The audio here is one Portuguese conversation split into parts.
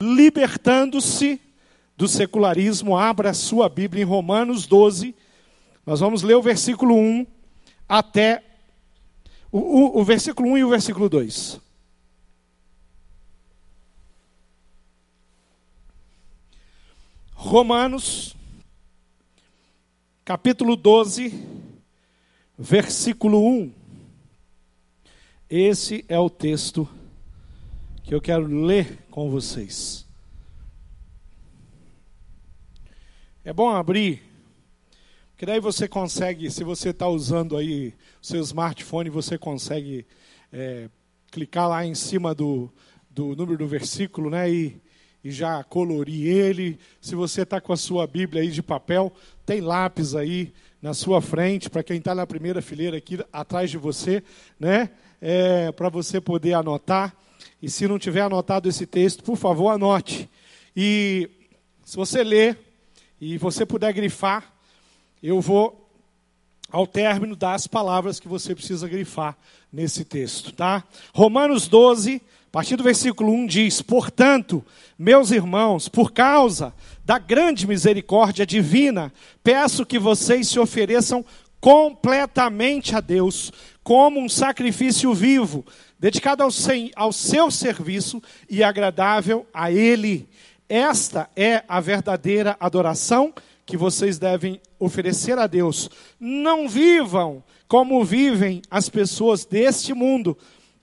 libertando-se do secularismo, abra sua Bíblia em Romanos 12. Nós vamos ler o versículo 1 até o, o, o versículo 1 e o versículo 2. Romanos, capítulo 12, versículo 1. Esse é o texto que eu quero ler com vocês. É bom abrir, porque daí você consegue, se você está usando aí o seu smartphone, você consegue é, clicar lá em cima do, do número do versículo, né? E, e já colorir ele. Se você está com a sua Bíblia aí de papel, tem lápis aí na sua frente, para quem está na primeira fileira aqui atrás de você, né? É, para você poder anotar. E se não tiver anotado esse texto, por favor, anote. E se você ler e você puder grifar, eu vou, ao término, dar as palavras que você precisa grifar nesse texto, tá? Romanos 12, a partir do versículo 1 diz: Portanto, meus irmãos, por causa da grande misericórdia divina, peço que vocês se ofereçam completamente a Deus, como um sacrifício vivo, dedicado ao, ao seu serviço e agradável a Ele. Esta é a verdadeira adoração que vocês devem oferecer a Deus. Não vivam como vivem as pessoas deste mundo,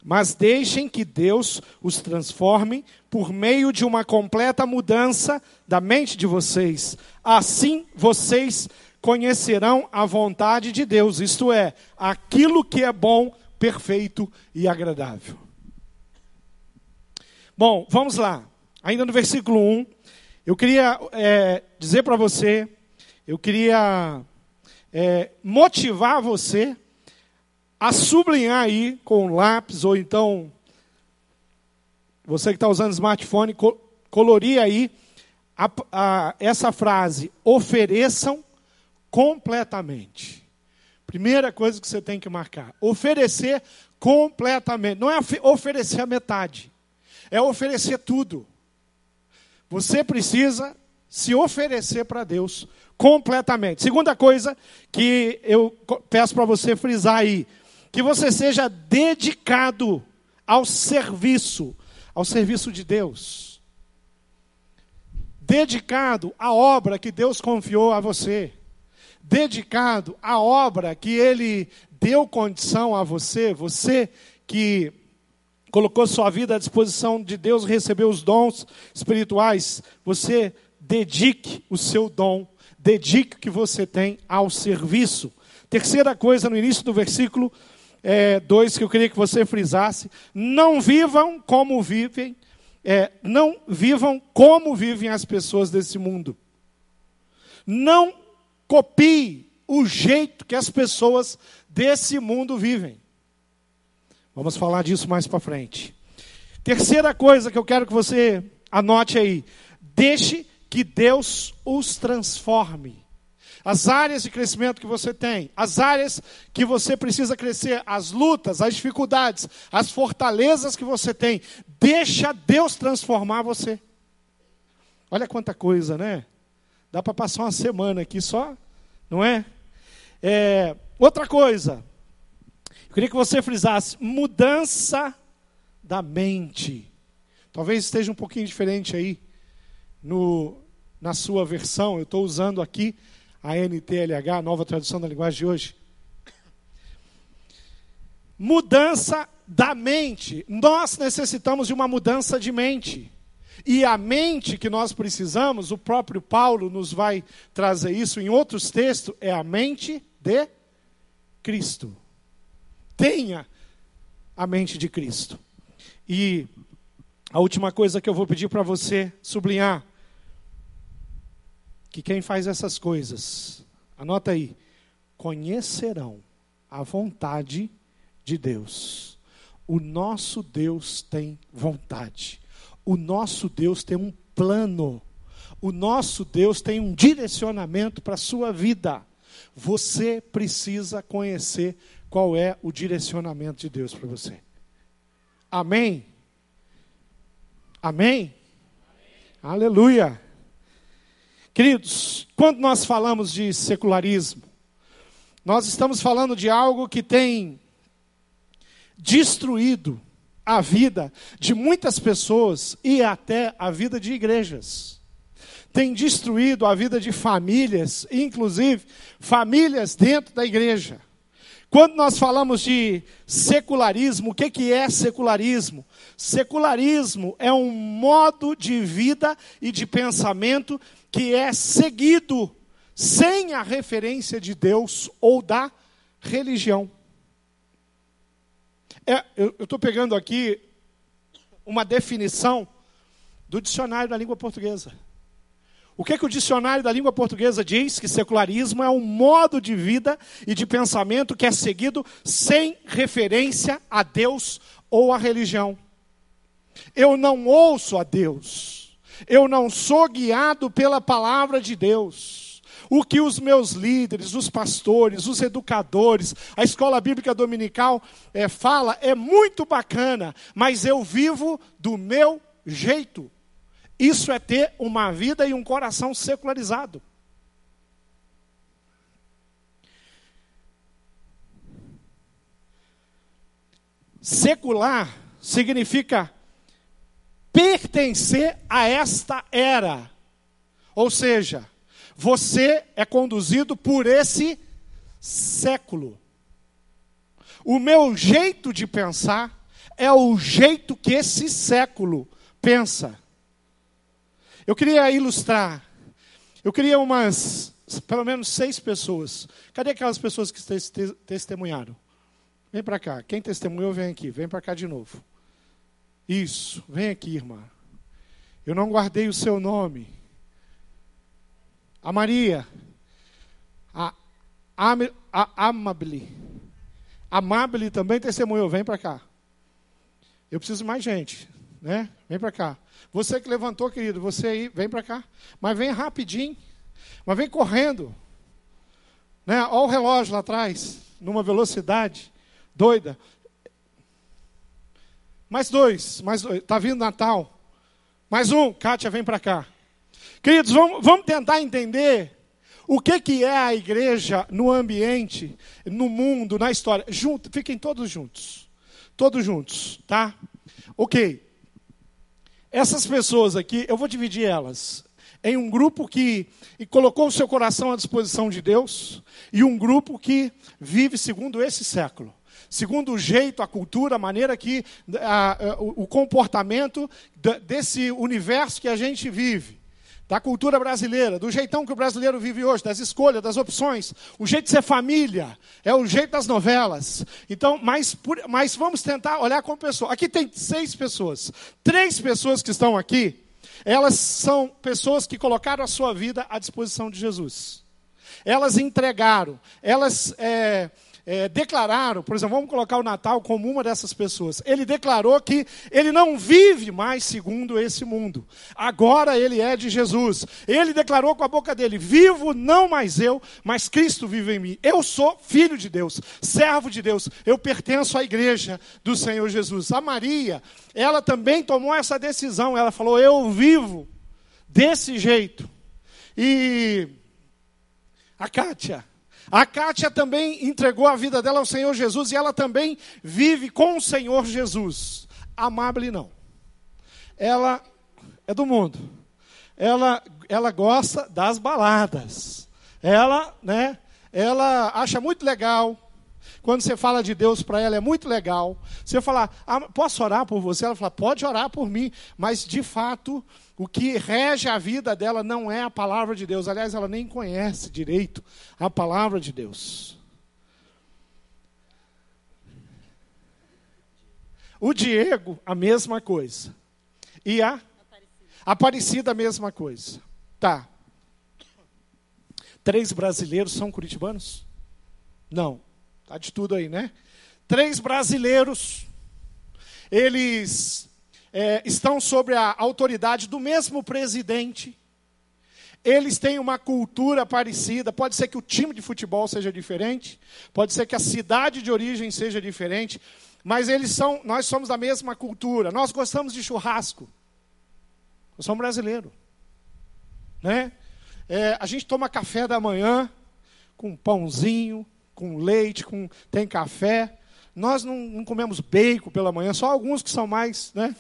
mas deixem que Deus os transforme por meio de uma completa mudança da mente de vocês. Assim vocês conhecerão a vontade de Deus, isto é, aquilo que é bom, perfeito e agradável. Bom, vamos lá ainda no versículo 1, eu queria é, dizer para você, eu queria é, motivar você a sublinhar aí com lápis, ou então, você que está usando smartphone, colorir aí a, a, essa frase: ofereçam completamente. Primeira coisa que você tem que marcar: oferecer completamente. Não é oferecer a metade, é oferecer tudo. Você precisa se oferecer para Deus completamente. Segunda coisa que eu peço para você frisar aí, que você seja dedicado ao serviço, ao serviço de Deus. Dedicado à obra que Deus confiou a você. Dedicado à obra que Ele deu condição a você, você que colocou sua vida à disposição de Deus, recebeu os dons espirituais, você dedique o seu dom, dedique o que você tem ao serviço. Terceira coisa, no início do versículo 2, é, que eu queria que você frisasse: não vivam como vivem, é, não vivam como vivem as pessoas desse mundo. Não copie o jeito que as pessoas desse mundo vivem. Vamos falar disso mais para frente. Terceira coisa que eu quero que você anote aí: deixe que Deus os transforme. As áreas de crescimento que você tem, as áreas que você precisa crescer, as lutas, as dificuldades, as fortalezas que você tem, deixa Deus transformar você. Olha quanta coisa, né? Dá para passar uma semana aqui só, não é? é outra coisa, queria que você frisasse mudança da mente. Talvez esteja um pouquinho diferente aí no, na sua versão. Eu estou usando aqui a NTLH, a nova tradução da linguagem de hoje. Mudança da mente. Nós necessitamos de uma mudança de mente. E a mente que nós precisamos, o próprio Paulo nos vai trazer isso em outros textos, é a mente de Cristo tenha a mente de Cristo. E a última coisa que eu vou pedir para você sublinhar, que quem faz essas coisas, anota aí, conhecerão a vontade de Deus. O nosso Deus tem vontade. O nosso Deus tem um plano. O nosso Deus tem um direcionamento para a sua vida. Você precisa conhecer qual é o direcionamento de Deus para você. Amém? Amém? Aleluia. Queridos, quando nós falamos de secularismo, nós estamos falando de algo que tem destruído a vida de muitas pessoas e até a vida de igrejas. Tem destruído a vida de famílias, inclusive famílias dentro da igreja. Quando nós falamos de secularismo, o que, que é secularismo? Secularismo é um modo de vida e de pensamento que é seguido sem a referência de Deus ou da religião. É, eu estou pegando aqui uma definição do dicionário da língua portuguesa. O que, que o dicionário da língua portuguesa diz? Que secularismo é um modo de vida e de pensamento que é seguido sem referência a Deus ou a religião. Eu não ouço a Deus eu não sou guiado pela palavra de Deus. O que os meus líderes, os pastores, os educadores, a escola bíblica dominical é, fala é muito bacana, mas eu vivo do meu jeito. Isso é ter uma vida e um coração secularizado. Secular significa pertencer a esta era. Ou seja, você é conduzido por esse século. O meu jeito de pensar é o jeito que esse século pensa. Eu queria ilustrar. Eu queria umas, pelo menos seis pessoas. Cadê aquelas pessoas que testemunharam? Vem para cá. Quem testemunhou, vem aqui. Vem para cá de novo. Isso, vem aqui, irmã. Eu não guardei o seu nome. A Maria, a, a, Amable, Amable também testemunhou. Vem para cá. Eu preciso de mais gente, né? Vem para cá. Você que levantou, querido, você aí, vem para cá. Mas vem rapidinho. Mas vem correndo. Né? Olha o relógio lá atrás, numa velocidade doida. Mais dois, mais dois. Está vindo Natal. Mais um, Kátia, vem para cá. Queridos, vamos, vamos tentar entender o que, que é a igreja no ambiente, no mundo, na história. Junto, fiquem todos juntos. Todos juntos, tá? Ok. Essas pessoas aqui, eu vou dividir elas em um grupo que colocou o seu coração à disposição de Deus e um grupo que vive segundo esse século segundo o jeito, a cultura, a maneira que a, a, o comportamento desse universo que a gente vive. Da cultura brasileira, do jeitão que o brasileiro vive hoje, das escolhas, das opções, o jeito de ser família, é o jeito das novelas. Então, mas, mas vamos tentar olhar como pessoa. Aqui tem seis pessoas. Três pessoas que estão aqui, elas são pessoas que colocaram a sua vida à disposição de Jesus. Elas entregaram, elas é, é, declararam, por exemplo, vamos colocar o Natal como uma dessas pessoas. Ele declarou que ele não vive mais segundo esse mundo. Agora ele é de Jesus. Ele declarou com a boca dele: Vivo não mais eu, mas Cristo vive em mim. Eu sou filho de Deus, servo de Deus. Eu pertenço à igreja do Senhor Jesus. A Maria, ela também tomou essa decisão. Ela falou: Eu vivo desse jeito. E a Kátia, a Kátia também entregou a vida dela ao Senhor Jesus e ela também vive com o Senhor Jesus. Amable não. Ela é do mundo. Ela, ela gosta das baladas. Ela, né, ela acha muito legal. Quando você fala de Deus para ela é muito legal. Você falar, ah, posso orar por você? Ela fala, pode orar por mim. Mas de fato, o que rege a vida dela não é a palavra de Deus. Aliás, ela nem conhece direito a palavra de Deus. O Diego, a mesma coisa. E a Aparecida, a mesma coisa. Tá. Três brasileiros são curitibanos? Não. Tá de tudo aí, né? Três brasileiros. Eles é, estão sobre a autoridade do mesmo presidente. Eles têm uma cultura parecida. Pode ser que o time de futebol seja diferente, pode ser que a cidade de origem seja diferente, mas eles são, nós somos da mesma cultura. Nós gostamos de churrasco. Nós somos brasileiros. né? É, a gente toma café da manhã com pãozinho, com leite, com tem café. Nós não, não comemos bacon pela manhã, só alguns que são mais, né?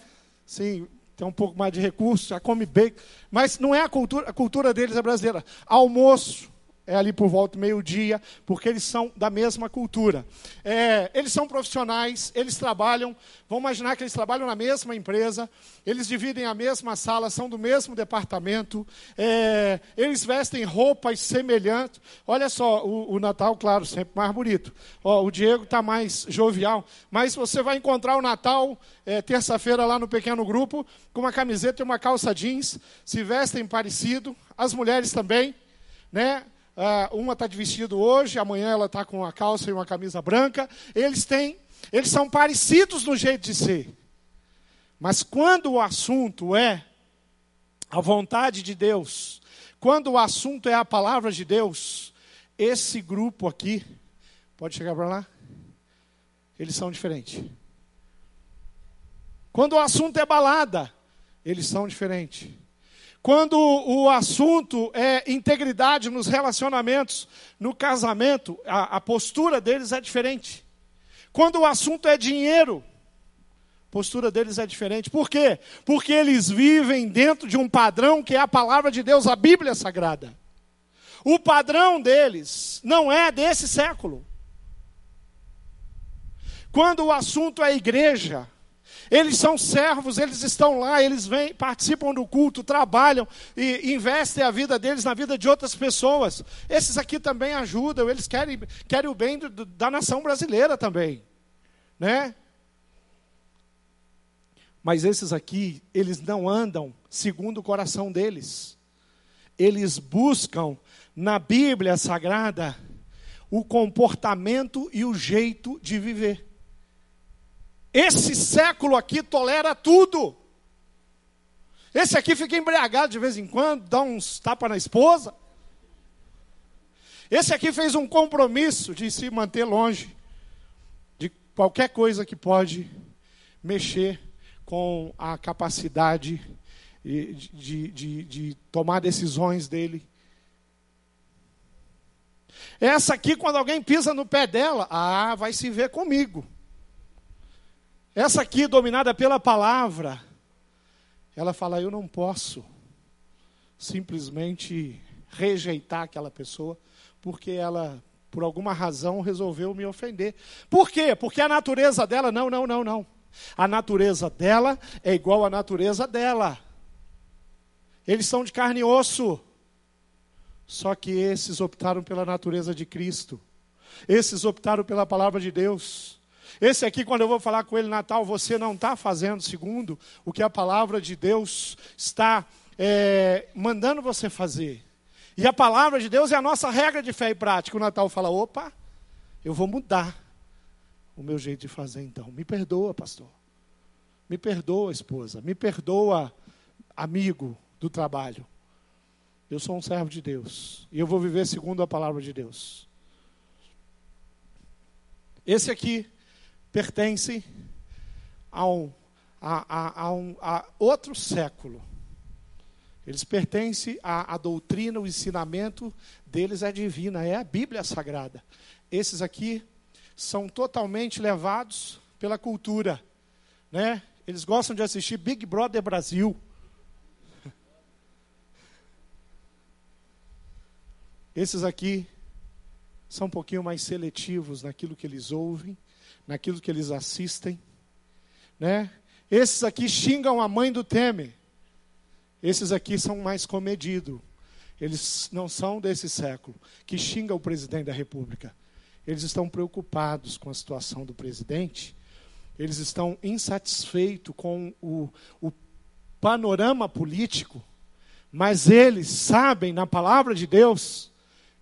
Sim, tem um pouco mais de recursos, já come bacon. Mas não é a cultura, a cultura deles é brasileira. Almoço, é ali por volta do meio-dia, porque eles são da mesma cultura. É, eles são profissionais, eles trabalham, vamos imaginar que eles trabalham na mesma empresa, eles dividem a mesma sala, são do mesmo departamento, é, eles vestem roupas semelhantes. Olha só, o, o Natal, claro, sempre mais bonito. Ó, o Diego está mais jovial, mas você vai encontrar o Natal é, terça-feira lá no pequeno grupo, com uma camiseta e uma calça jeans, se vestem parecido, as mulheres também, né? Uh, uma está de vestido hoje, amanhã ela está com uma calça e uma camisa branca. Eles têm, eles são parecidos no jeito de ser. Mas quando o assunto é a vontade de Deus, quando o assunto é a palavra de Deus, esse grupo aqui, pode chegar para lá? Eles são diferentes. Quando o assunto é balada, eles são diferentes. Quando o assunto é integridade nos relacionamentos, no casamento, a, a, postura deles é diferente. Quando o assunto é dinheiro, a postura deles é diferente. Por quê? Porque eles vivem dentro de um padrão que é a palavra de Deus, a Bíblia Sagrada. O padrão deles não é desse século. Quando o assunto é igreja, eles são servos, eles estão lá, eles vêm, participam do culto, trabalham e investem a vida deles na vida de outras pessoas. Esses aqui também ajudam, eles querem, querem o bem do, da nação brasileira também. Né? Mas esses aqui, eles não andam segundo o coração deles. Eles buscam na Bíblia Sagrada o comportamento e o jeito de viver. Esse século aqui tolera tudo. Esse aqui fica embriagado de vez em quando, dá uns tapas na esposa. Esse aqui fez um compromisso de se manter longe de qualquer coisa que pode mexer com a capacidade de, de, de, de tomar decisões dele. Essa aqui, quando alguém pisa no pé dela, ah, vai se ver comigo. Essa aqui, dominada pela palavra, ela fala: Eu não posso simplesmente rejeitar aquela pessoa, porque ela, por alguma razão, resolveu me ofender. Por quê? Porque a natureza dela, não, não, não, não. A natureza dela é igual à natureza dela. Eles são de carne e osso. Só que esses optaram pela natureza de Cristo. Esses optaram pela palavra de Deus. Esse aqui, quando eu vou falar com ele Natal, você não está fazendo segundo o que a palavra de Deus está é, mandando você fazer. E a palavra de Deus é a nossa regra de fé e prática. O Natal fala: opa, eu vou mudar o meu jeito de fazer então. Me perdoa, pastor. Me perdoa, esposa. Me perdoa, amigo do trabalho. Eu sou um servo de Deus. E eu vou viver segundo a palavra de Deus. Esse aqui pertence a, um, a, a, um, a outro século. Eles pertencem à, à doutrina, o ensinamento deles é divina, é a Bíblia Sagrada. Esses aqui são totalmente levados pela cultura, né? Eles gostam de assistir Big Brother Brasil. Esses aqui são um pouquinho mais seletivos naquilo que eles ouvem, naquilo que eles assistem, né? Esses aqui xingam a mãe do Temer. Esses aqui são mais comedidos. Eles não são desse século que xinga o presidente da República. Eles estão preocupados com a situação do presidente. Eles estão insatisfeitos com o, o panorama político. Mas eles sabem, na palavra de Deus,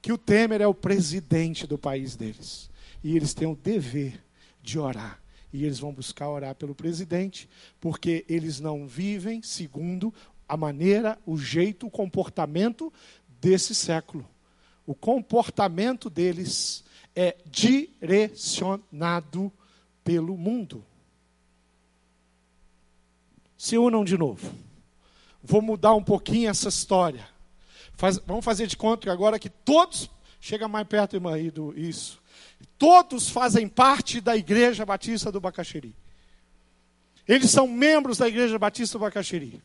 que o Temer é o presidente do país deles. E eles têm o dever de orar. E eles vão buscar orar pelo presidente, porque eles não vivem segundo a maneira, o jeito, o comportamento desse século. O comportamento deles é direcionado pelo mundo. Se unam de novo. Vou mudar um pouquinho essa história. Faz, vamos fazer de conta que agora que todos. Chega mais perto, irmã, do, isso. Todos fazem parte da Igreja Batista do Bacaxeri. Eles são membros da Igreja Batista do Bacaxeri.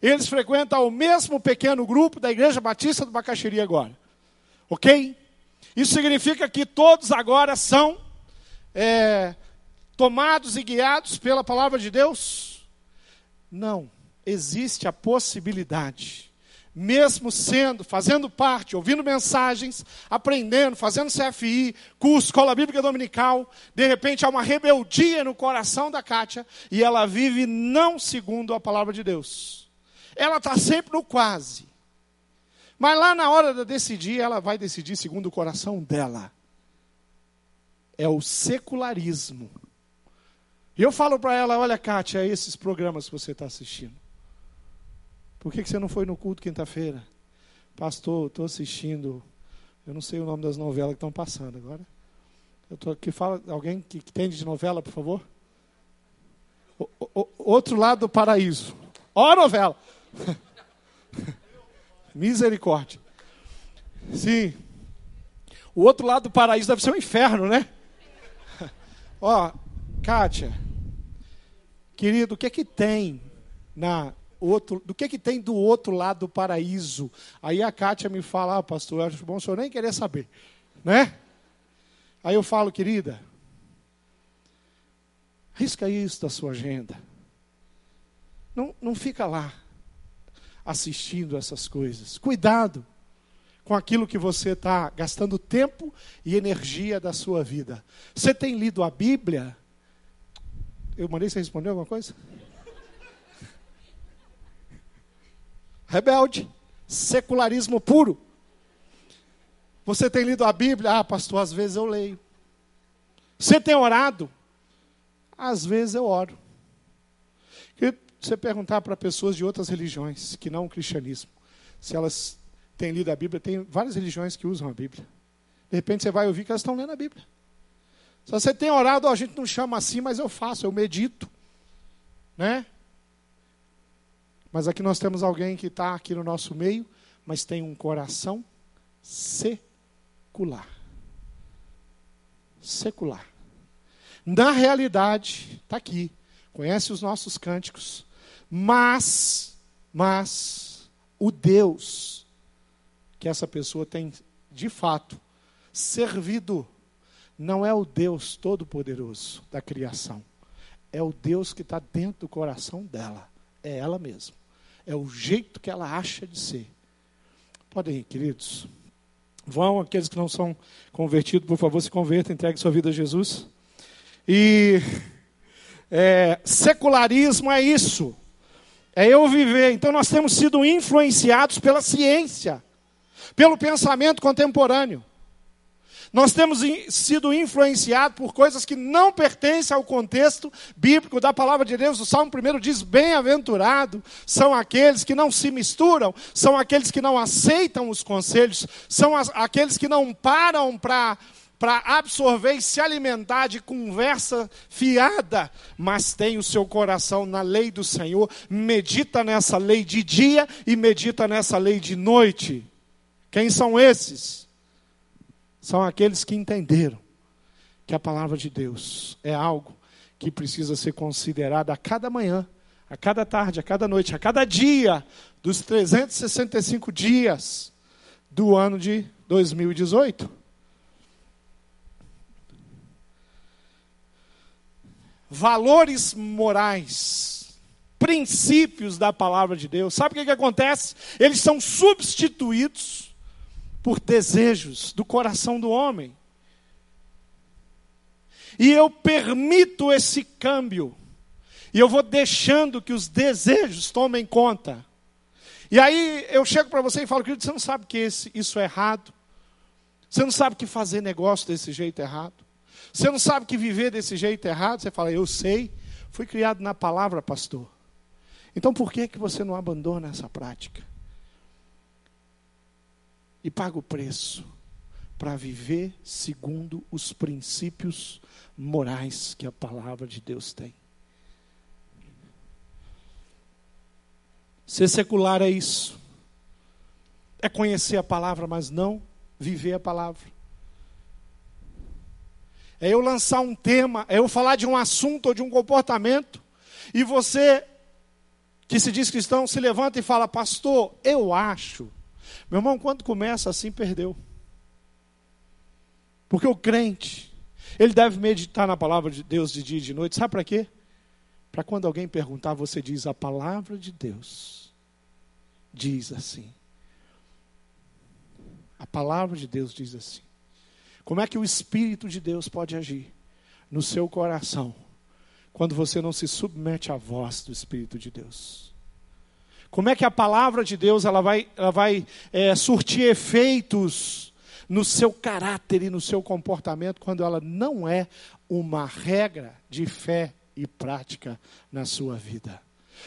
Eles frequentam o mesmo pequeno grupo da Igreja Batista do Bacaxeri agora. Ok? Isso significa que todos agora são é, tomados e guiados pela palavra de Deus? Não. Existe a possibilidade mesmo sendo, fazendo parte, ouvindo mensagens, aprendendo, fazendo CFI, curso, escola bíblica dominical, de repente há uma rebeldia no coração da Kátia e ela vive não segundo a palavra de Deus. Ela está sempre no quase. Mas lá na hora de decidir, ela vai decidir segundo o coração dela. É o secularismo. E eu falo para ela: olha, Kátia, esses programas que você está assistindo. Por que, que você não foi no culto quinta-feira? Pastor, estou assistindo. Eu não sei o nome das novelas que estão passando agora. Eu tô aqui, fala, alguém que, entende de novela, por favor? O, o, outro lado do paraíso. Ó a novela! Misericórdia. Sim. O outro lado do paraíso deve ser um inferno, né? Ó, Kátia, querido, o que é que tem na outro, do que, que tem do outro lado do paraíso. Aí a Kátia me fala, ah, pastor, acho bom o senhor nem querer saber. Né? Aí eu falo, querida, risca isso da sua agenda. Não, não fica lá assistindo essas coisas. Cuidado com aquilo que você está gastando tempo e energia da sua vida. Você tem lido a Bíblia? Eu mandei você responder alguma coisa? Rebelde, secularismo puro. Você tem lido a Bíblia? Ah, pastor, às vezes eu leio. Você tem orado? Às vezes eu oro. Se você perguntar para pessoas de outras religiões, que não o cristianismo, se elas têm lido a Bíblia, tem várias religiões que usam a Bíblia. De repente você vai ouvir que elas estão lendo a Bíblia. Se você tem orado, a gente não chama assim, mas eu faço, eu medito. Né? Mas aqui nós temos alguém que está aqui no nosso meio, mas tem um coração secular. Secular. Na realidade, está aqui, conhece os nossos cânticos, mas, mas, o Deus que essa pessoa tem de fato servido não é o Deus todo-poderoso da criação, é o Deus que está dentro do coração dela, é ela mesma. É o jeito que ela acha de ser. Podem ir, queridos. Vão, aqueles que não são convertidos, por favor, se convertam, entregue sua vida a Jesus. E é, secularismo é isso. É eu viver. Então nós temos sido influenciados pela ciência, pelo pensamento contemporâneo. Nós temos sido influenciados por coisas que não pertencem ao contexto bíblico da palavra de Deus. O Salmo 1 diz: Bem-aventurado são aqueles que não se misturam, são aqueles que não aceitam os conselhos, são as, aqueles que não param para para absorver e se alimentar de conversa fiada, mas tem o seu coração na lei do Senhor, medita nessa lei de dia e medita nessa lei de noite. Quem são esses? São aqueles que entenderam que a palavra de Deus é algo que precisa ser considerado a cada manhã, a cada tarde, a cada noite, a cada dia dos 365 dias do ano de 2018. Valores morais, princípios da palavra de Deus. Sabe o que, que acontece? Eles são substituídos por desejos do coração do homem. E eu permito esse câmbio. E eu vou deixando que os desejos tomem conta. E aí eu chego para você e falo, querido, você não sabe que esse, isso é errado. Você não sabe que fazer negócio desse jeito é errado. Você não sabe que viver desse jeito é errado. Você fala, eu sei. Fui criado na palavra, pastor. Então por que, que você não abandona essa prática? E paga o preço para viver segundo os princípios morais que a palavra de Deus tem. Ser secular é isso. é conhecer a palavra, mas não viver a palavra. É eu lançar um tema, é eu falar de um assunto ou de um comportamento, e você, que se diz cristão, se levanta e fala, pastor, eu acho. Meu irmão, quando começa assim, perdeu. Porque o crente, ele deve meditar na palavra de Deus de dia e de noite, sabe para quê? Para quando alguém perguntar, você diz: a palavra de Deus diz assim. A palavra de Deus diz assim. Como é que o Espírito de Deus pode agir no seu coração quando você não se submete à voz do Espírito de Deus? Como é que a palavra de Deus ela vai, ela vai é, surtir efeitos no seu caráter e no seu comportamento quando ela não é uma regra de fé e prática na sua vida?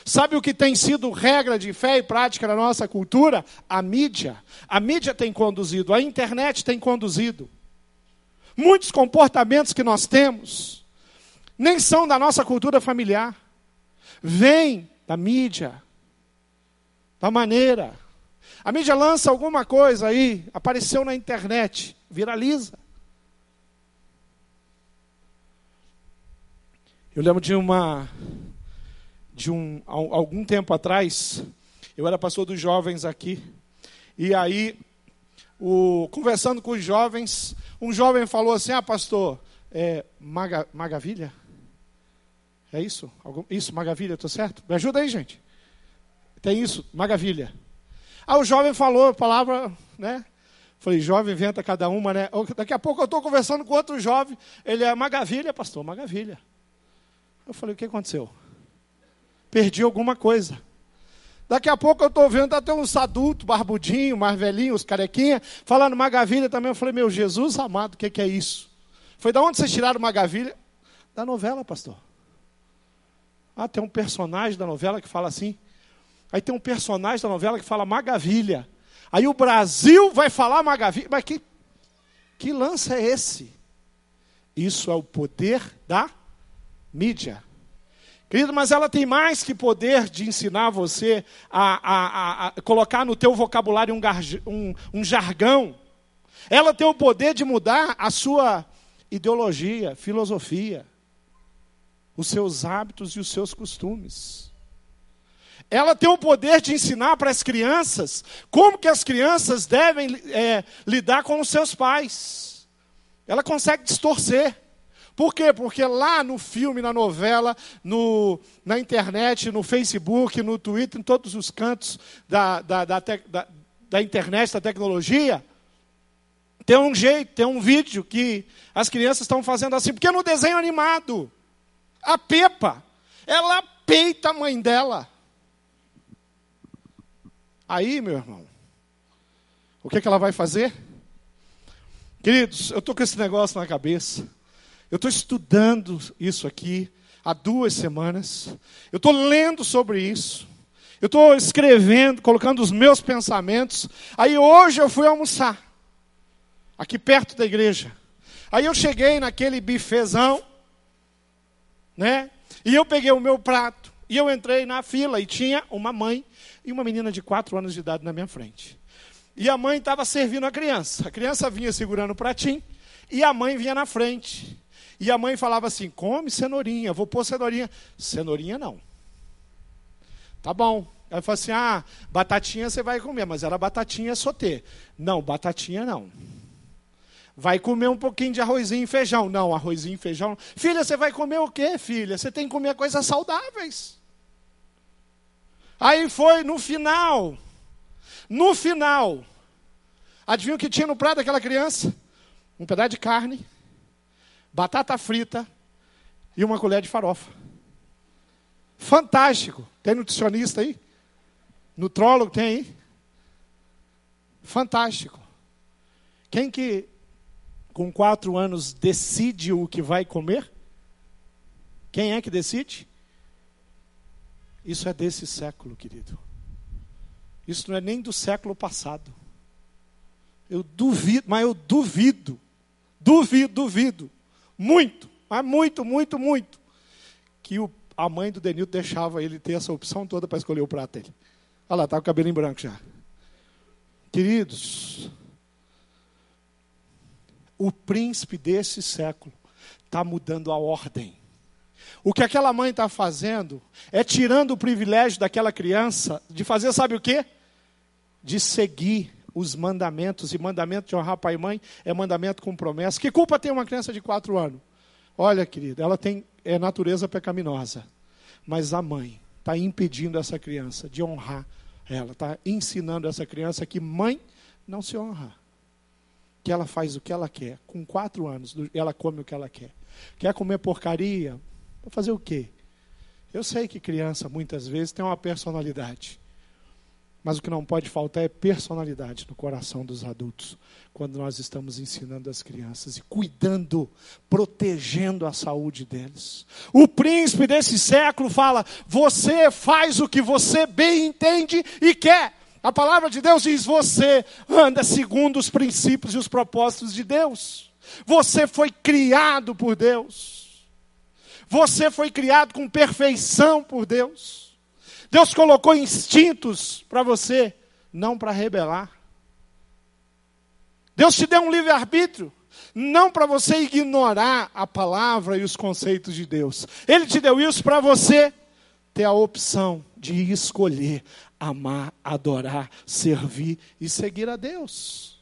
Sabe o que tem sido regra de fé e prática na nossa cultura? A mídia. A mídia tem conduzido, a internet tem conduzido. Muitos comportamentos que nós temos nem são da nossa cultura familiar. Vêm da mídia, da maneira. A mídia lança alguma coisa aí, apareceu na internet, viraliza. Eu lembro de uma de um algum tempo atrás, eu era pastor dos jovens aqui, e aí o, conversando com os jovens, um jovem falou assim: Ah, pastor, é, Maga, Magavilha? É isso? Algum, isso, Magavilha, estou certo? Me ajuda aí, gente. Tem isso, Magavilha. Aí o jovem falou a palavra, né? Falei, jovem inventa cada uma, né? Daqui a pouco eu estou conversando com outro jovem, ele é Magavilha, pastor, Magavilha. Eu falei, o que aconteceu? perdi alguma coisa. Daqui a pouco eu estou vendo até uns adultos, barbudinho, mais velhinho, os carequinha, falando Magavilha também. Eu falei, meu Jesus amado, o que, que é isso? Foi da onde vocês tiraram Magavilha? Da novela, pastor. Ah, tem um personagem da novela que fala assim. Aí tem um personagem da novela que fala Magavilha. Aí o Brasil vai falar Magavilha. Mas que, que lance é esse? Isso é o poder da mídia. Querido, mas ela tem mais que poder de ensinar você a, a, a colocar no teu vocabulário um, um, um jargão. Ela tem o poder de mudar a sua ideologia, filosofia, os seus hábitos e os seus costumes. Ela tem o poder de ensinar para as crianças como que as crianças devem é, lidar com os seus pais. Ela consegue distorcer. Por quê? Porque lá no filme, na novela, no, na internet, no Facebook, no Twitter, em todos os cantos da, da, da, te, da, da internet, da tecnologia, tem um jeito, tem um vídeo que as crianças estão fazendo assim. Porque no desenho animado, a Pepa, ela peita a mãe dela. Aí, meu irmão, o que, que ela vai fazer? Queridos, eu estou com esse negócio na cabeça. Eu estou estudando isso aqui há duas semanas. Eu estou lendo sobre isso. Eu estou escrevendo, colocando os meus pensamentos. Aí hoje eu fui almoçar, aqui perto da igreja. Aí eu cheguei naquele bifezão, né? E eu peguei o meu prato. E eu entrei na fila e tinha uma mãe e uma menina de quatro anos de idade na minha frente. E a mãe estava servindo a criança. A criança vinha segurando o pratinho e a mãe vinha na frente. E a mãe falava assim: come cenourinha, vou pôr cenourinha. Cenourinha não. Tá bom. Aí falou assim: ah, batatinha você vai comer, mas era batatinha sotê. Não, batatinha não. Vai comer um pouquinho de arrozinho e feijão. Não, arrozinho e feijão. Filha, você vai comer o quê, filha? Você tem que comer coisas saudáveis. Aí foi no final. No final. Adivinha o que tinha no prato daquela criança? Um pedaço de carne batata frita e uma colher de farofa. Fantástico. Tem nutricionista aí? Nutrólogo tem aí? Fantástico. Quem que com quatro anos decide o que vai comer? Quem é que decide? Isso é desse século, querido. Isso não é nem do século passado. Eu duvido, mas eu duvido, duvido, duvido muito, mas muito, muito, muito, que o, a mãe do Denilton deixava ele ter essa opção toda para escolher o prato dele. Olha lá, está com o cabelo em branco já. Queridos, o príncipe desse século está mudando a ordem. O que aquela mãe está fazendo é tirando o privilégio daquela criança de fazer, sabe o quê? De seguir os mandamentos. E mandamento de honrar pai e mãe é mandamento com promessa. Que culpa tem uma criança de quatro anos? Olha, querida, ela tem é natureza pecaminosa. Mas a mãe está impedindo essa criança de honrar ela. Está ensinando essa criança que mãe não se honra. Que ela faz o que ela quer. Com quatro anos, ela come o que ela quer. Quer comer porcaria? Vai fazer o quê? Eu sei que criança muitas vezes tem uma personalidade. Mas o que não pode faltar é personalidade no coração dos adultos, quando nós estamos ensinando as crianças e cuidando, protegendo a saúde deles. O príncipe desse século fala: você faz o que você bem entende e quer. A palavra de Deus diz: você anda segundo os princípios e os propósitos de Deus. Você foi criado por Deus. Você foi criado com perfeição por Deus. Deus colocou instintos para você, não para rebelar. Deus te deu um livre-arbítrio, não para você ignorar a palavra e os conceitos de Deus. Ele te deu isso para você ter a opção de escolher amar, adorar, servir e seguir a Deus.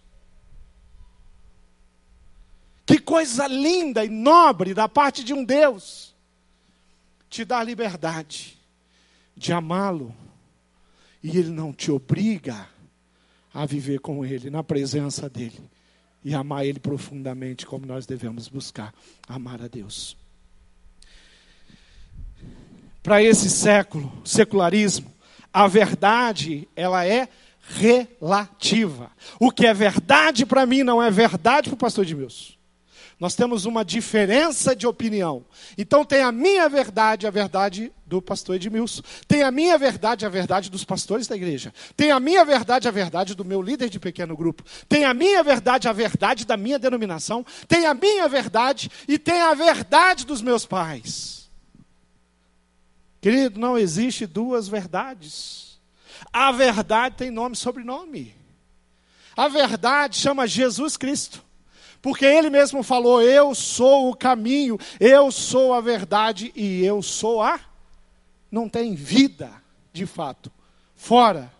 Que coisa linda e nobre da parte de um Deus te dá liberdade de amá-lo e ele não te obriga a viver com ele, na presença dele e amar ele profundamente, como nós devemos buscar amar a Deus. Para esse século, secularismo, a verdade, ela é relativa. O que é verdade para mim não é verdade para o pastor Edmilson. Nós temos uma diferença de opinião. Então tem a minha verdade, a verdade do pastor Edmilson. Tem a minha verdade, a verdade dos pastores da igreja. Tem a minha verdade, a verdade do meu líder de pequeno grupo. Tem a minha verdade, a verdade da minha denominação. Tem a minha verdade e tem a verdade dos meus pais. Querido, não existe duas verdades. A verdade tem nome e sobrenome. A verdade chama Jesus Cristo. Porque ele mesmo falou: Eu sou o caminho, eu sou a verdade e eu sou a. Não tem vida, de fato, fora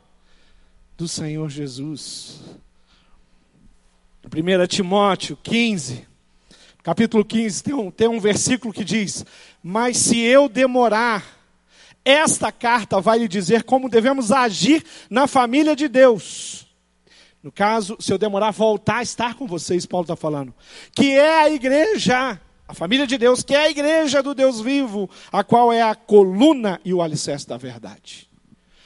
do Senhor Jesus. 1 Timóteo 15, capítulo 15, tem um, tem um versículo que diz: Mas se eu demorar, esta carta vai lhe dizer como devemos agir na família de Deus no caso, se eu demorar voltar a estar com vocês, Paulo está falando. Que é a igreja, a família de Deus, que é a igreja do Deus vivo, a qual é a coluna e o alicerce da verdade.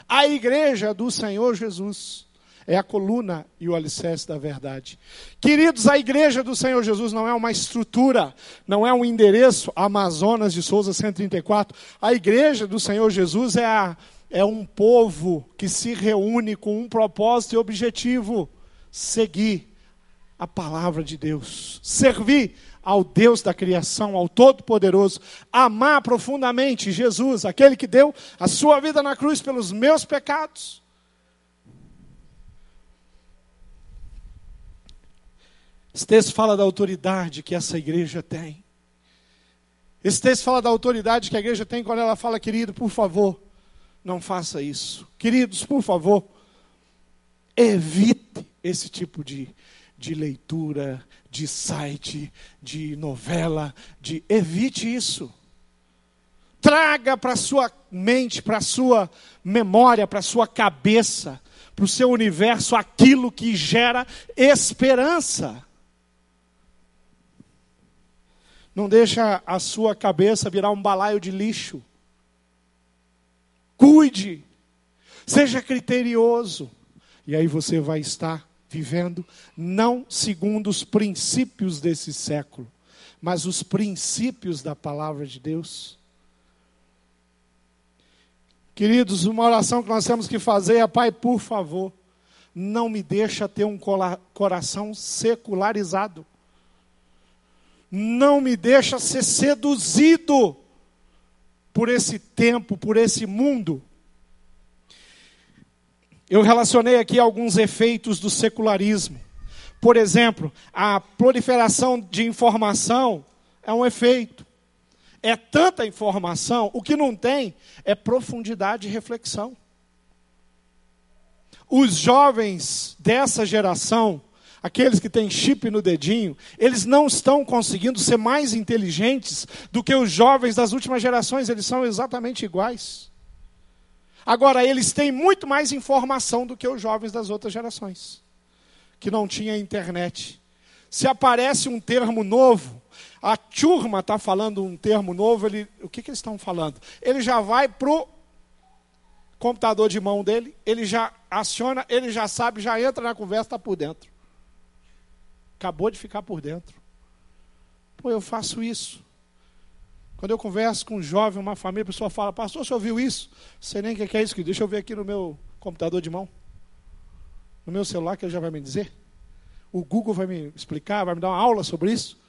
A igreja do Senhor Jesus é a coluna e o alicerce da verdade. Queridos, a igreja do Senhor Jesus não é uma estrutura, não é um endereço, Amazonas de Souza 134. A igreja do Senhor Jesus é a é um povo que se reúne com um propósito e objetivo: seguir a palavra de Deus, servir ao Deus da criação, ao Todo-Poderoso, amar profundamente Jesus, aquele que deu a sua vida na cruz pelos meus pecados. Esse texto fala da autoridade que essa igreja tem. Esse texto fala da autoridade que a igreja tem quando ela fala, querido, por favor, não faça isso. Queridos, por favor, evite esse tipo de, de leitura, de site, de novela, de evite isso. Traga para sua mente, para sua memória, para sua cabeça, para o seu universo aquilo que gera esperança. Não deixa a sua cabeça virar um balaio de lixo. Cuide, seja criterioso, e aí você vai estar vivendo não segundo os princípios desse século, mas os princípios da palavra de Deus. Queridos, uma oração que nós temos que fazer é: Pai, por favor, não me deixa ter um coração secularizado. Não me deixa ser seduzido por esse tempo, por esse mundo. Eu relacionei aqui alguns efeitos do secularismo. Por exemplo, a proliferação de informação é um efeito. É tanta informação, o que não tem é profundidade de reflexão. Os jovens dessa geração, aqueles que têm chip no dedinho, eles não estão conseguindo ser mais inteligentes do que os jovens das últimas gerações, eles são exatamente iguais. Agora, eles têm muito mais informação do que os jovens das outras gerações que não tinha internet. Se aparece um termo novo, a turma está falando um termo novo, ele, o que, que eles estão falando? Ele já vai para o computador de mão dele, ele já aciona, ele já sabe, já entra na conversa, está por dentro. Acabou de ficar por dentro. Pô, eu faço isso. Quando eu converso com um jovem, uma família, a pessoa fala, pastor, você ouviu isso? Sei nem o que é isso, deixa eu ver aqui no meu computador de mão no meu celular que ele já vai me dizer? O Google vai me explicar, vai me dar uma aula sobre isso?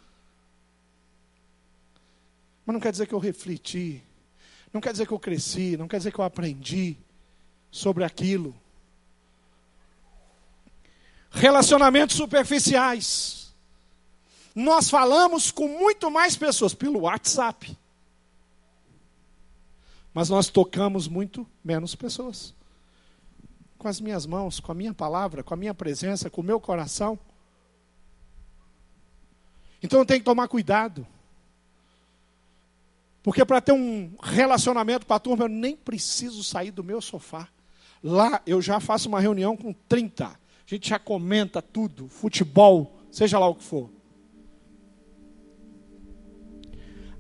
Mas não quer dizer que eu refleti, não quer dizer que eu cresci, não quer dizer que eu aprendi sobre aquilo. Relacionamentos superficiais. Nós falamos com muito mais pessoas pelo WhatsApp. Mas nós tocamos muito menos pessoas com as minhas mãos, com a minha palavra, com a minha presença, com o meu coração. Então eu tenho que tomar cuidado. Porque para ter um relacionamento com a turma, eu nem preciso sair do meu sofá. Lá eu já faço uma reunião com 30. A gente já comenta tudo, futebol, seja lá o que for.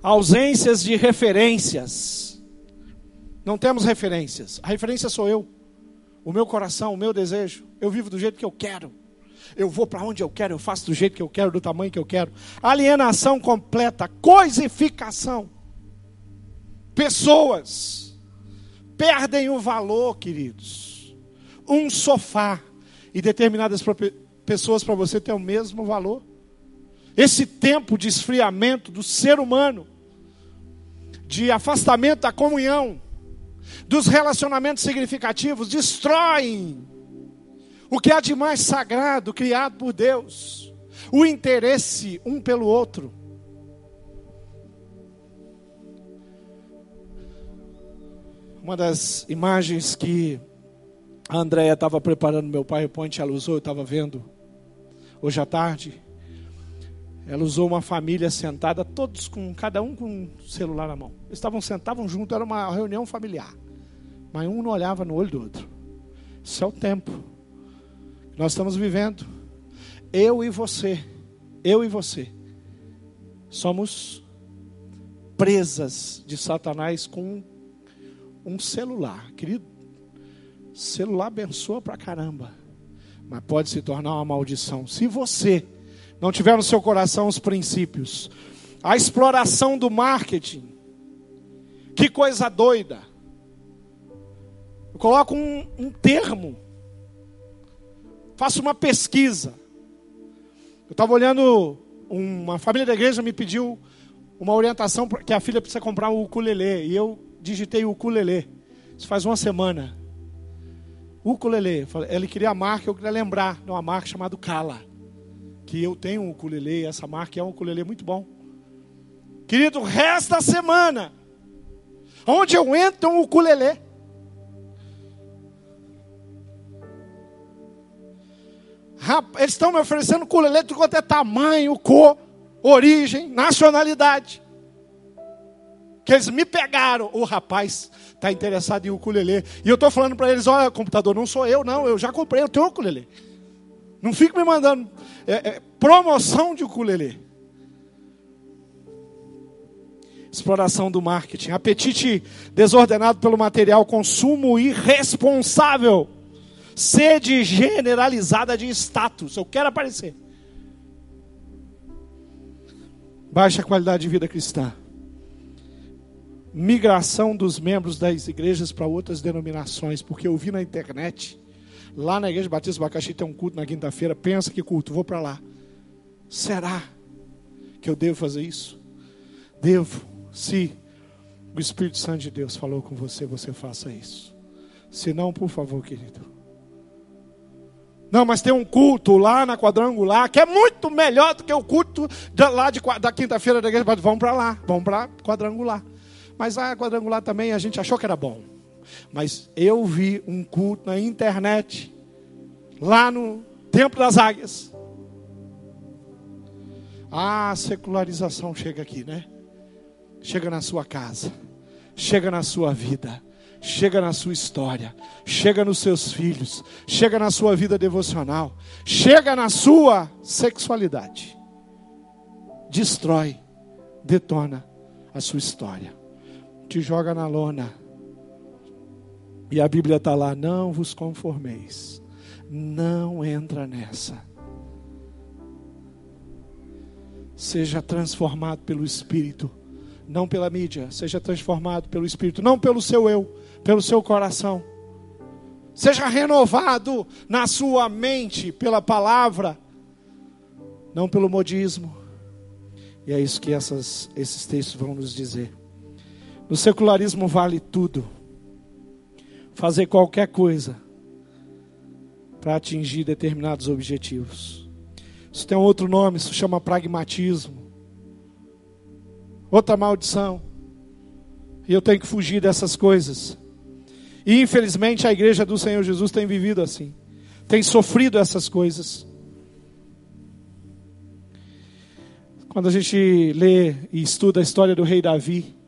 Ausências de referências. Não temos referências. A referência sou eu o meu coração, o meu desejo. Eu vivo do jeito que eu quero. Eu vou para onde eu quero, eu faço do jeito que eu quero, do tamanho que eu quero. Alienação completa, coisificação. Pessoas perdem o valor, queridos. Um sofá e determinadas pessoas para você têm o mesmo valor. Esse tempo de esfriamento do ser humano, de afastamento da comunhão, dos relacionamentos significativos destroem o que há de mais sagrado criado por Deus, o interesse um pelo outro. Uma das imagens que a Andréia estava preparando meu PowerPoint, ela usou, eu estava vendo hoje à tarde. Ela usou uma família sentada, todos com cada um com um celular na mão. Eles estavam sentavam juntos, era uma reunião familiar. Mas um não olhava no olho do outro. Isso é o tempo que nós estamos vivendo. Eu e você, eu e você, somos presas de Satanás com um celular. Querido, celular abençoa pra caramba, mas pode se tornar uma maldição. Se você não tiver no seu coração os princípios. A exploração do marketing. Que coisa doida. Eu coloco um, um termo. Faço uma pesquisa. Eu estava olhando, uma família da igreja me pediu uma orientação, que a filha precisa comprar um ukulele. E eu digitei o ukulele. Isso faz uma semana. Ukulele. Ele queria a marca, eu queria lembrar de uma marca chamada Kala que eu tenho um ukulele, essa marca é um ukulele muito bom. Querido, resta a semana. Onde eu entro, um ukulele. Eles estão me oferecendo ukulele de quanto é tamanho, cor, origem, nacionalidade. Que eles me pegaram. O rapaz está interessado em ukulele. E eu estou falando para eles: olha, computador, não sou eu, não. Eu já comprei, eu tenho ukulele. Não fique me mandando é, é, promoção de ukulele. Exploração do marketing. Apetite desordenado pelo material, consumo irresponsável. Sede generalizada de status. Eu quero aparecer. Baixa qualidade de vida cristã. Migração dos membros das igrejas para outras denominações, porque eu vi na internet Lá na Igreja Batista do tem um culto na quinta-feira. Pensa que culto, vou para lá. Será que eu devo fazer isso? Devo. Se o Espírito Santo de Deus falou com você, você faça isso. Se não, por favor, querido, Não, mas tem um culto lá na quadrangular que é muito melhor do que o culto lá de, da quinta-feira da igreja. Vamos para lá, vamos para quadrangular. Mas a quadrangular também a gente achou que era bom. Mas eu vi um culto na internet, lá no Templo das Águias. Ah, a secularização chega aqui, né? Chega na sua casa, chega na sua vida chega na sua história, chega nos seus filhos, chega na sua vida devocional, chega na sua sexualidade. Destrói, detona a sua história, te joga na lona. E a Bíblia está lá: não vos conformeis, não entra nessa. Seja transformado pelo Espírito, não pela mídia, seja transformado pelo Espírito, não pelo seu eu, pelo seu coração. Seja renovado na sua mente pela palavra, não pelo modismo. E é isso que essas, esses textos vão nos dizer. No secularismo vale tudo. Fazer qualquer coisa para atingir determinados objetivos. Isso tem um outro nome, isso chama pragmatismo. Outra maldição. E eu tenho que fugir dessas coisas. E infelizmente a igreja do Senhor Jesus tem vivido assim, tem sofrido essas coisas. Quando a gente lê e estuda a história do rei Davi,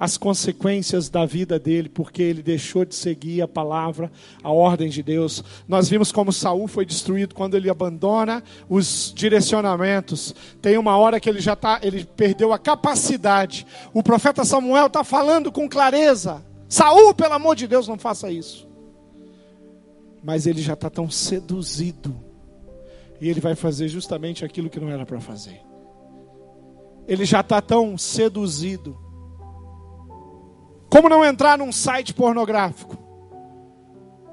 as consequências da vida dele, porque ele deixou de seguir a palavra, a ordem de Deus. Nós vimos como Saul foi destruído quando ele abandona os direcionamentos. Tem uma hora que ele já tá, ele perdeu a capacidade. O profeta Samuel está falando com clareza. Saul, pelo amor de Deus, não faça isso. Mas ele já está tão seduzido. E ele vai fazer justamente aquilo que não era para fazer. Ele já está tão seduzido. Como não entrar num site pornográfico?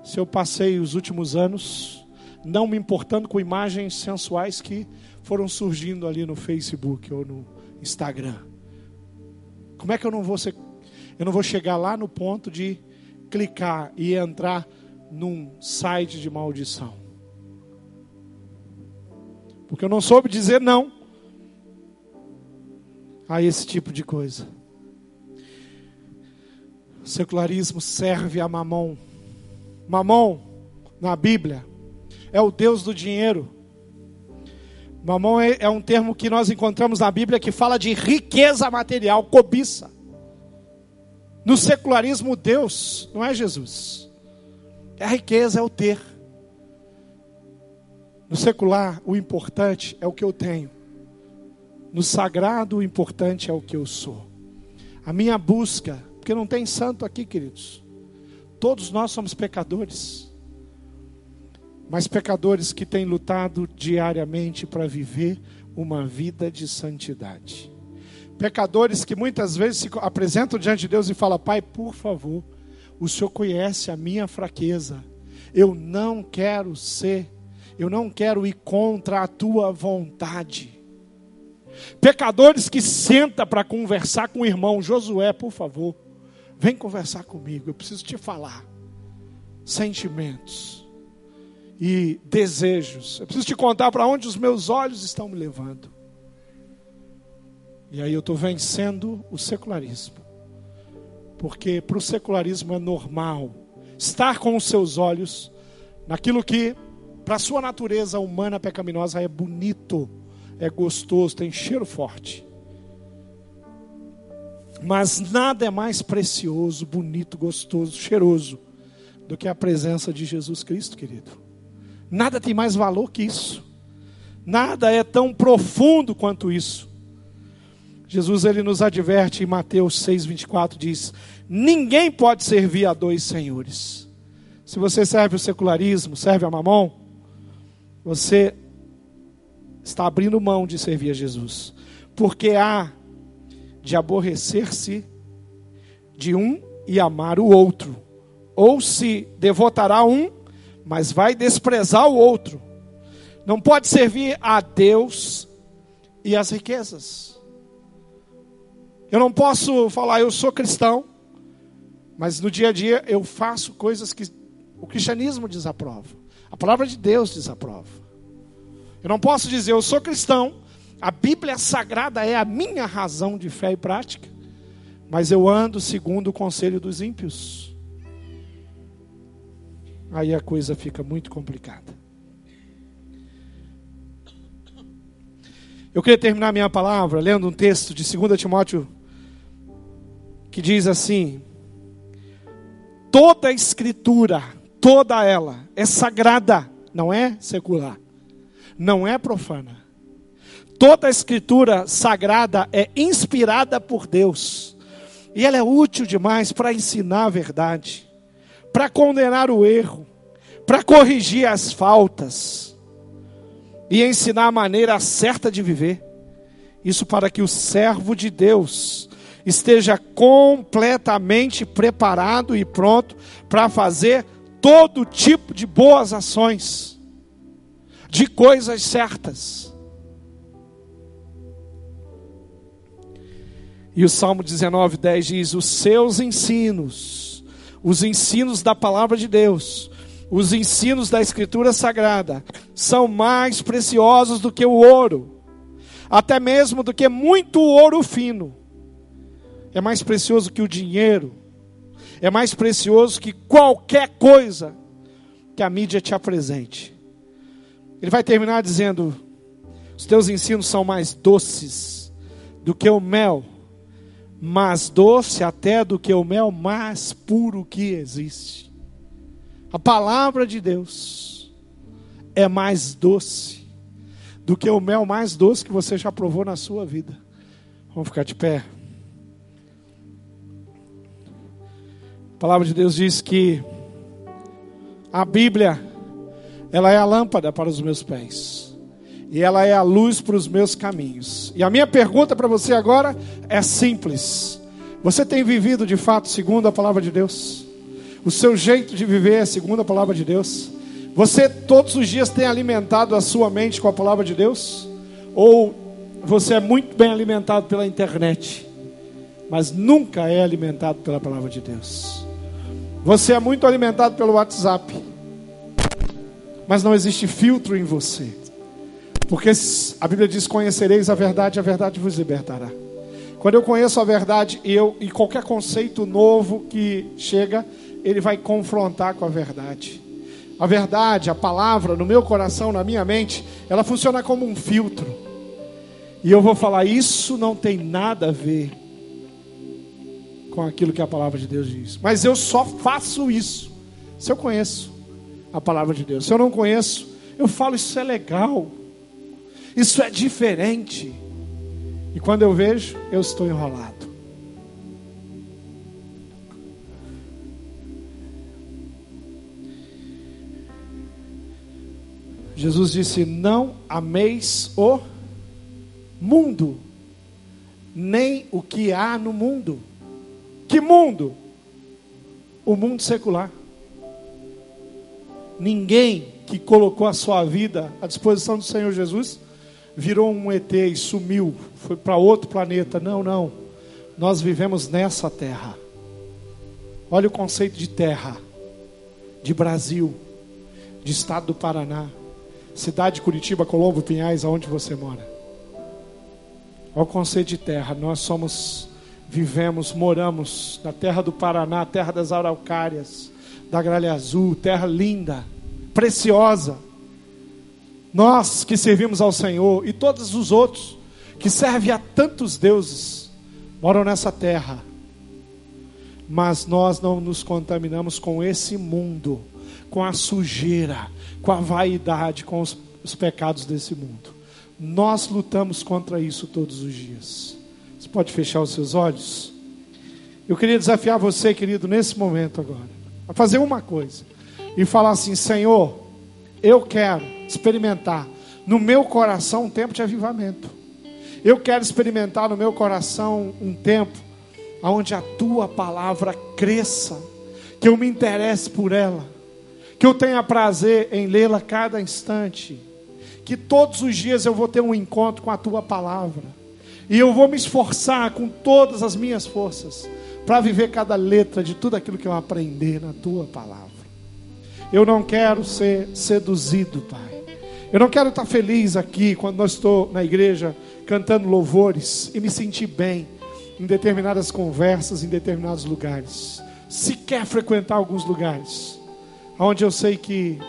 Se eu passei os últimos anos não me importando com imagens sensuais que foram surgindo ali no Facebook ou no Instagram. Como é que eu não vou ser eu não vou chegar lá no ponto de clicar e entrar num site de maldição. Porque eu não soube dizer não a esse tipo de coisa. O secularismo serve a mamão. Mamão, na Bíblia, é o Deus do dinheiro. Mamão é, é um termo que nós encontramos na Bíblia que fala de riqueza material, cobiça. No secularismo, Deus não é Jesus. É a riqueza, é o ter. No secular, o importante é o que eu tenho. No sagrado, o importante é o que eu sou. A minha busca, porque não tem santo aqui, queridos. Todos nós somos pecadores. Mas pecadores que têm lutado diariamente para viver uma vida de santidade. Pecadores que muitas vezes se apresentam diante de Deus e falam: Pai, por favor, o Senhor conhece a minha fraqueza. Eu não quero ser, eu não quero ir contra a tua vontade. Pecadores que senta para conversar com o irmão Josué, por favor, vem conversar comigo, eu preciso te falar. Sentimentos e desejos. Eu preciso te contar para onde os meus olhos estão me levando. E aí eu estou vencendo o secularismo. Porque para o secularismo é normal estar com os seus olhos naquilo que, para a sua natureza humana pecaminosa, é bonito, é gostoso, tem cheiro forte. Mas nada é mais precioso, bonito, gostoso, cheiroso do que a presença de Jesus Cristo, querido. Nada tem mais valor que isso. Nada é tão profundo quanto isso. Jesus ele nos adverte em Mateus 6:24 diz: Ninguém pode servir a dois senhores. Se você serve o secularismo, serve a mamão, você está abrindo mão de servir a Jesus. Porque há de aborrecer-se de um e amar o outro. Ou se devotará um, mas vai desprezar o outro. Não pode servir a Deus e as riquezas. Eu não posso falar, eu sou cristão, mas no dia a dia eu faço coisas que o cristianismo desaprova. A palavra de Deus desaprova. Eu não posso dizer, eu sou cristão, a Bíblia Sagrada é a minha razão de fé e prática, mas eu ando segundo o conselho dos ímpios. Aí a coisa fica muito complicada. Eu queria terminar minha palavra lendo um texto de 2 Timóteo que diz assim: toda a escritura, toda ela é sagrada, não é secular, não é profana. Toda a escritura sagrada é inspirada por Deus. E ela é útil demais para ensinar a verdade, para condenar o erro, para corrigir as faltas e ensinar a maneira certa de viver. Isso para que o servo de Deus esteja completamente preparado e pronto para fazer todo tipo de boas ações, de coisas certas. E o Salmo 19, 10 diz: Os seus ensinos, os ensinos da palavra de Deus, os ensinos da Escritura Sagrada, são mais preciosos do que o ouro, até mesmo do que muito ouro fino é mais precioso que o dinheiro, é mais precioso que qualquer coisa que a mídia te apresente. Ele vai terminar dizendo: Os teus ensinos são mais doces do que o mel, mais doce até do que o mel mais puro que existe. A palavra de Deus é mais doce do que o mel mais doce que você já provou na sua vida. Vamos ficar de pé. A palavra de Deus diz que a Bíblia, ela é a lâmpada para os meus pés. E ela é a luz para os meus caminhos. E a minha pergunta para você agora é simples. Você tem vivido de fato segundo a palavra de Deus? O seu jeito de viver é segundo a palavra de Deus? Você todos os dias tem alimentado a sua mente com a palavra de Deus? Ou você é muito bem alimentado pela internet, mas nunca é alimentado pela palavra de Deus? Você é muito alimentado pelo WhatsApp, mas não existe filtro em você. Porque a Bíblia diz: Conhecereis a verdade, a verdade vos libertará. Quando eu conheço a verdade eu, e qualquer conceito novo que chega, ele vai confrontar com a verdade. A verdade, a palavra, no meu coração, na minha mente, ela funciona como um filtro. E eu vou falar: Isso não tem nada a ver com aquilo que a palavra de Deus diz. Mas eu só faço isso se eu conheço a palavra de Deus. Se eu não conheço, eu falo isso é legal. Isso é diferente. E quando eu vejo, eu estou enrolado. Jesus disse: Não ameis o mundo, nem o que há no mundo. Que mundo? O mundo secular. Ninguém que colocou a sua vida à disposição do Senhor Jesus virou um ET e sumiu, foi para outro planeta. Não, não. Nós vivemos nessa terra. Olha o conceito de terra, de Brasil, de estado do Paraná, cidade de Curitiba, Colombo, Pinhais, aonde você mora. Olha o conceito de terra. Nós somos vivemos, moramos na terra do Paraná, terra das araucárias, da gralha azul, terra linda, preciosa. Nós que servimos ao Senhor e todos os outros que servem a tantos deuses moram nessa terra. Mas nós não nos contaminamos com esse mundo, com a sujeira, com a vaidade, com os, os pecados desse mundo. Nós lutamos contra isso todos os dias. Você pode fechar os seus olhos? Eu queria desafiar você, querido, nesse momento agora, a fazer uma coisa e falar assim: Senhor, eu quero experimentar no meu coração um tempo de avivamento. Eu quero experimentar no meu coração um tempo onde a tua palavra cresça, que eu me interesse por ela, que eu tenha prazer em lê-la cada instante, que todos os dias eu vou ter um encontro com a tua palavra e eu vou me esforçar com todas as minhas forças para viver cada letra de tudo aquilo que eu aprender na tua palavra. Eu não quero ser seduzido, Pai. Eu não quero estar feliz aqui quando nós estou na igreja cantando louvores e me sentir bem em determinadas conversas, em determinados lugares. Se quer frequentar alguns lugares, onde eu sei que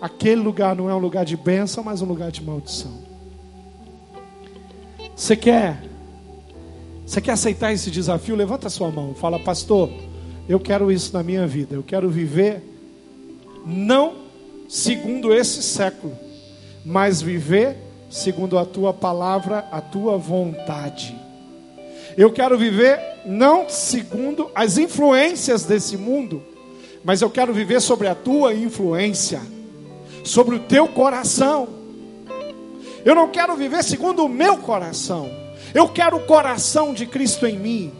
aquele lugar não é um lugar de bênção, mas um lugar de maldição. Você quer? Você quer aceitar esse desafio? Levanta sua mão, fala, pastor, eu quero isso na minha vida. Eu quero viver não segundo esse século, mas viver segundo a tua palavra, a tua vontade. Eu quero viver não segundo as influências desse mundo, mas eu quero viver sobre a tua influência, sobre o teu coração. Eu não quero viver segundo o meu coração. Eu quero o coração de Cristo em mim.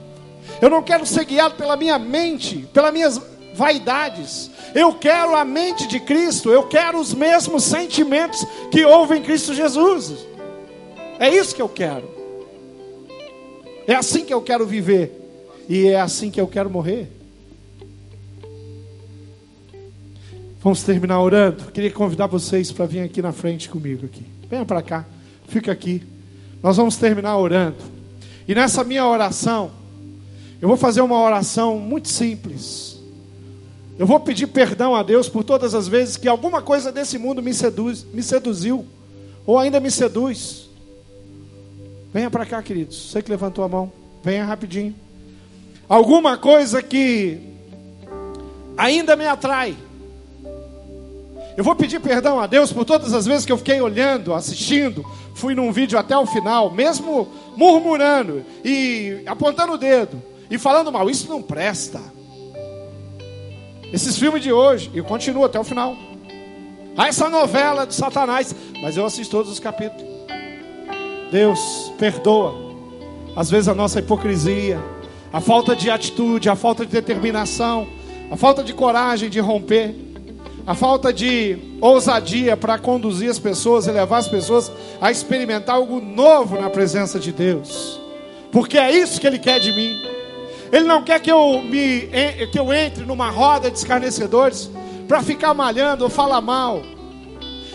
Eu não quero ser guiado pela minha mente, pelas minhas vaidades. Eu quero a mente de Cristo, eu quero os mesmos sentimentos que houve em Cristo Jesus. É isso que eu quero. É assim que eu quero viver. E é assim que eu quero morrer. Vamos terminar orando. Queria convidar vocês para vir aqui na frente comigo aqui. Venha para cá. Fica aqui. Nós vamos terminar orando. E nessa minha oração, eu vou fazer uma oração muito simples. Eu vou pedir perdão a Deus por todas as vezes que alguma coisa desse mundo me, seduz, me seduziu, ou ainda me seduz. Venha para cá, queridos. Você que levantou a mão, venha rapidinho. Alguma coisa que ainda me atrai. Eu vou pedir perdão a Deus por todas as vezes que eu fiquei olhando, assistindo, fui num vídeo até o final, mesmo murmurando e apontando o dedo e falando mal. Isso não presta. Esses filmes de hoje, e continuo até o final. Ah, essa novela de Satanás, mas eu assisto todos os capítulos. Deus, perdoa. Às vezes a nossa hipocrisia, a falta de atitude, a falta de determinação, a falta de coragem de romper, a falta de ousadia para conduzir as pessoas e levar as pessoas a experimentar algo novo na presença de Deus. Porque é isso que Ele quer de mim. Ele não quer que eu, me, que eu entre numa roda de escarnecedores para ficar malhando ou falar mal.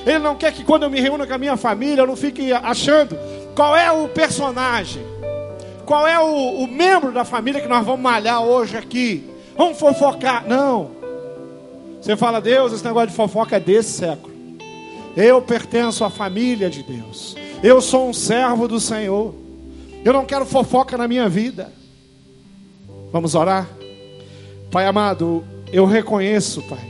Ele não quer que quando eu me reúna com a minha família eu não fique achando qual é o personagem, qual é o, o membro da família que nós vamos malhar hoje aqui. Vamos fofocar. Não. Você fala, Deus, esse negócio de fofoca é desse século. Eu pertenço à família de Deus. Eu sou um servo do Senhor. Eu não quero fofoca na minha vida. Vamos orar? Pai amado, eu reconheço, Pai,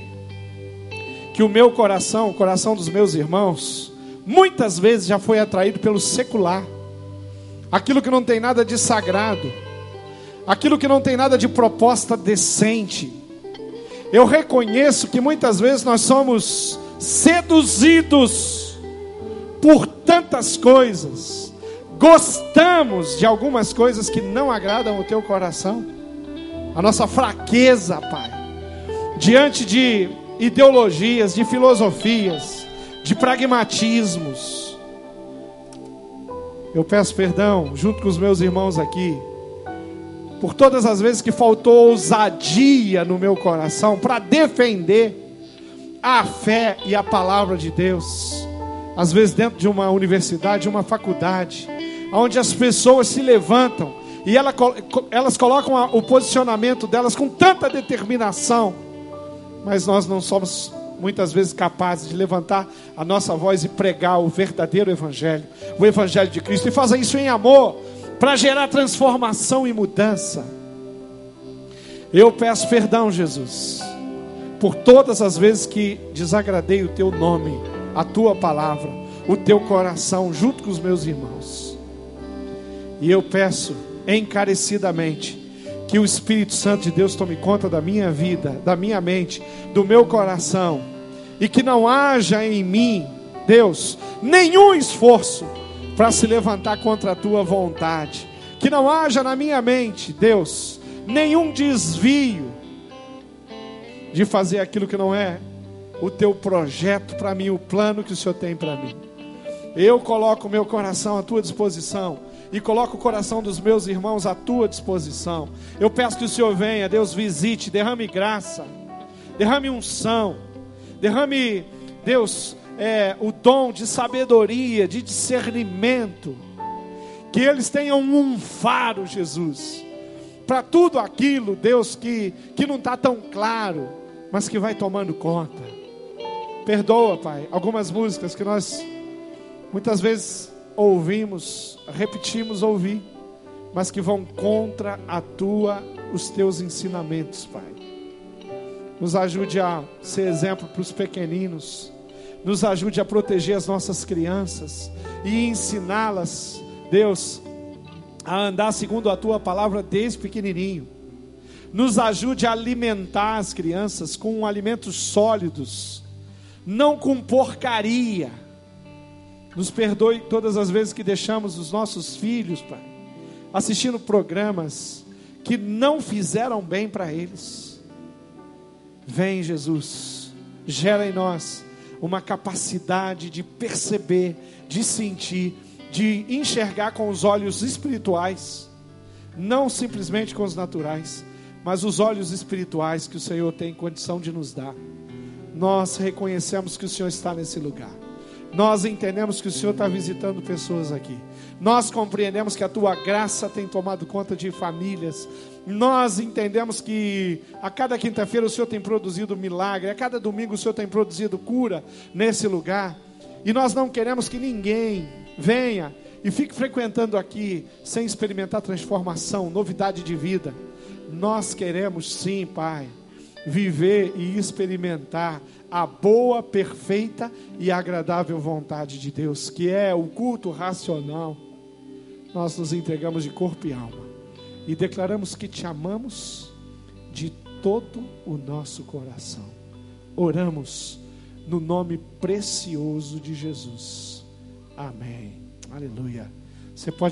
que o meu coração, o coração dos meus irmãos, muitas vezes já foi atraído pelo secular, aquilo que não tem nada de sagrado, aquilo que não tem nada de proposta decente. Eu reconheço que muitas vezes nós somos seduzidos por tantas coisas, gostamos de algumas coisas que não agradam o teu coração a nossa fraqueza, Pai, diante de ideologias, de filosofias, de pragmatismos. Eu peço perdão, junto com os meus irmãos aqui, por todas as vezes que faltou ousadia no meu coração para defender a fé e a palavra de Deus. Às vezes, dentro de uma universidade, uma faculdade, onde as pessoas se levantam e ela, elas colocam o posicionamento delas com tanta determinação, mas nós não somos muitas vezes capazes de levantar a nossa voz e pregar o verdadeiro Evangelho, o Evangelho de Cristo, e fazer isso em amor, para gerar transformação e mudança. Eu peço perdão, Jesus, por todas as vezes que desagradei o teu nome, a tua palavra, o teu coração, junto com os meus irmãos. E eu peço encarecidamente. Que o Espírito Santo de Deus tome conta da minha vida, da minha mente, do meu coração. E que não haja em mim, Deus, nenhum esforço para se levantar contra a tua vontade. Que não haja na minha mente, Deus, nenhum desvio de fazer aquilo que não é o teu projeto para mim, o plano que o Senhor tem para mim. Eu coloco o meu coração à tua disposição e coloco o coração dos meus irmãos à tua disposição. Eu peço que o Senhor venha, Deus visite, derrame graça, derrame unção, Derrame, Deus, é, o dom de sabedoria, de discernimento. Que eles tenham um faro, Jesus, para tudo aquilo, Deus, que, que não está tão claro, mas que vai tomando conta. Perdoa, Pai, algumas músicas que nós muitas vezes ouvimos, repetimos ouvir, mas que vão contra a tua, os teus ensinamentos, Pai. Nos ajude a ser exemplo para os pequeninos, nos ajude a proteger as nossas crianças e ensiná-las, Deus, a andar segundo a tua palavra desde pequenininho. Nos ajude a alimentar as crianças com alimentos sólidos, não com porcaria. Nos perdoe todas as vezes que deixamos os nossos filhos, Pai, assistindo programas que não fizeram bem para eles. Vem, Jesus, gera em nós uma capacidade de perceber, de sentir, de enxergar com os olhos espirituais, não simplesmente com os naturais, mas os olhos espirituais que o Senhor tem condição de nos dar. Nós reconhecemos que o Senhor está nesse lugar. Nós entendemos que o Senhor está visitando pessoas aqui. Nós compreendemos que a tua graça tem tomado conta de famílias. Nós entendemos que a cada quinta-feira o Senhor tem produzido milagre, a cada domingo o Senhor tem produzido cura nesse lugar. E nós não queremos que ninguém venha e fique frequentando aqui sem experimentar transformação, novidade de vida. Nós queremos sim, Pai, viver e experimentar a boa, perfeita e agradável vontade de Deus, que é o culto racional. Nós nos entregamos de corpo e alma e declaramos que te amamos de todo o nosso coração. Oramos no nome precioso de Jesus. Amém. Aleluia. Você pode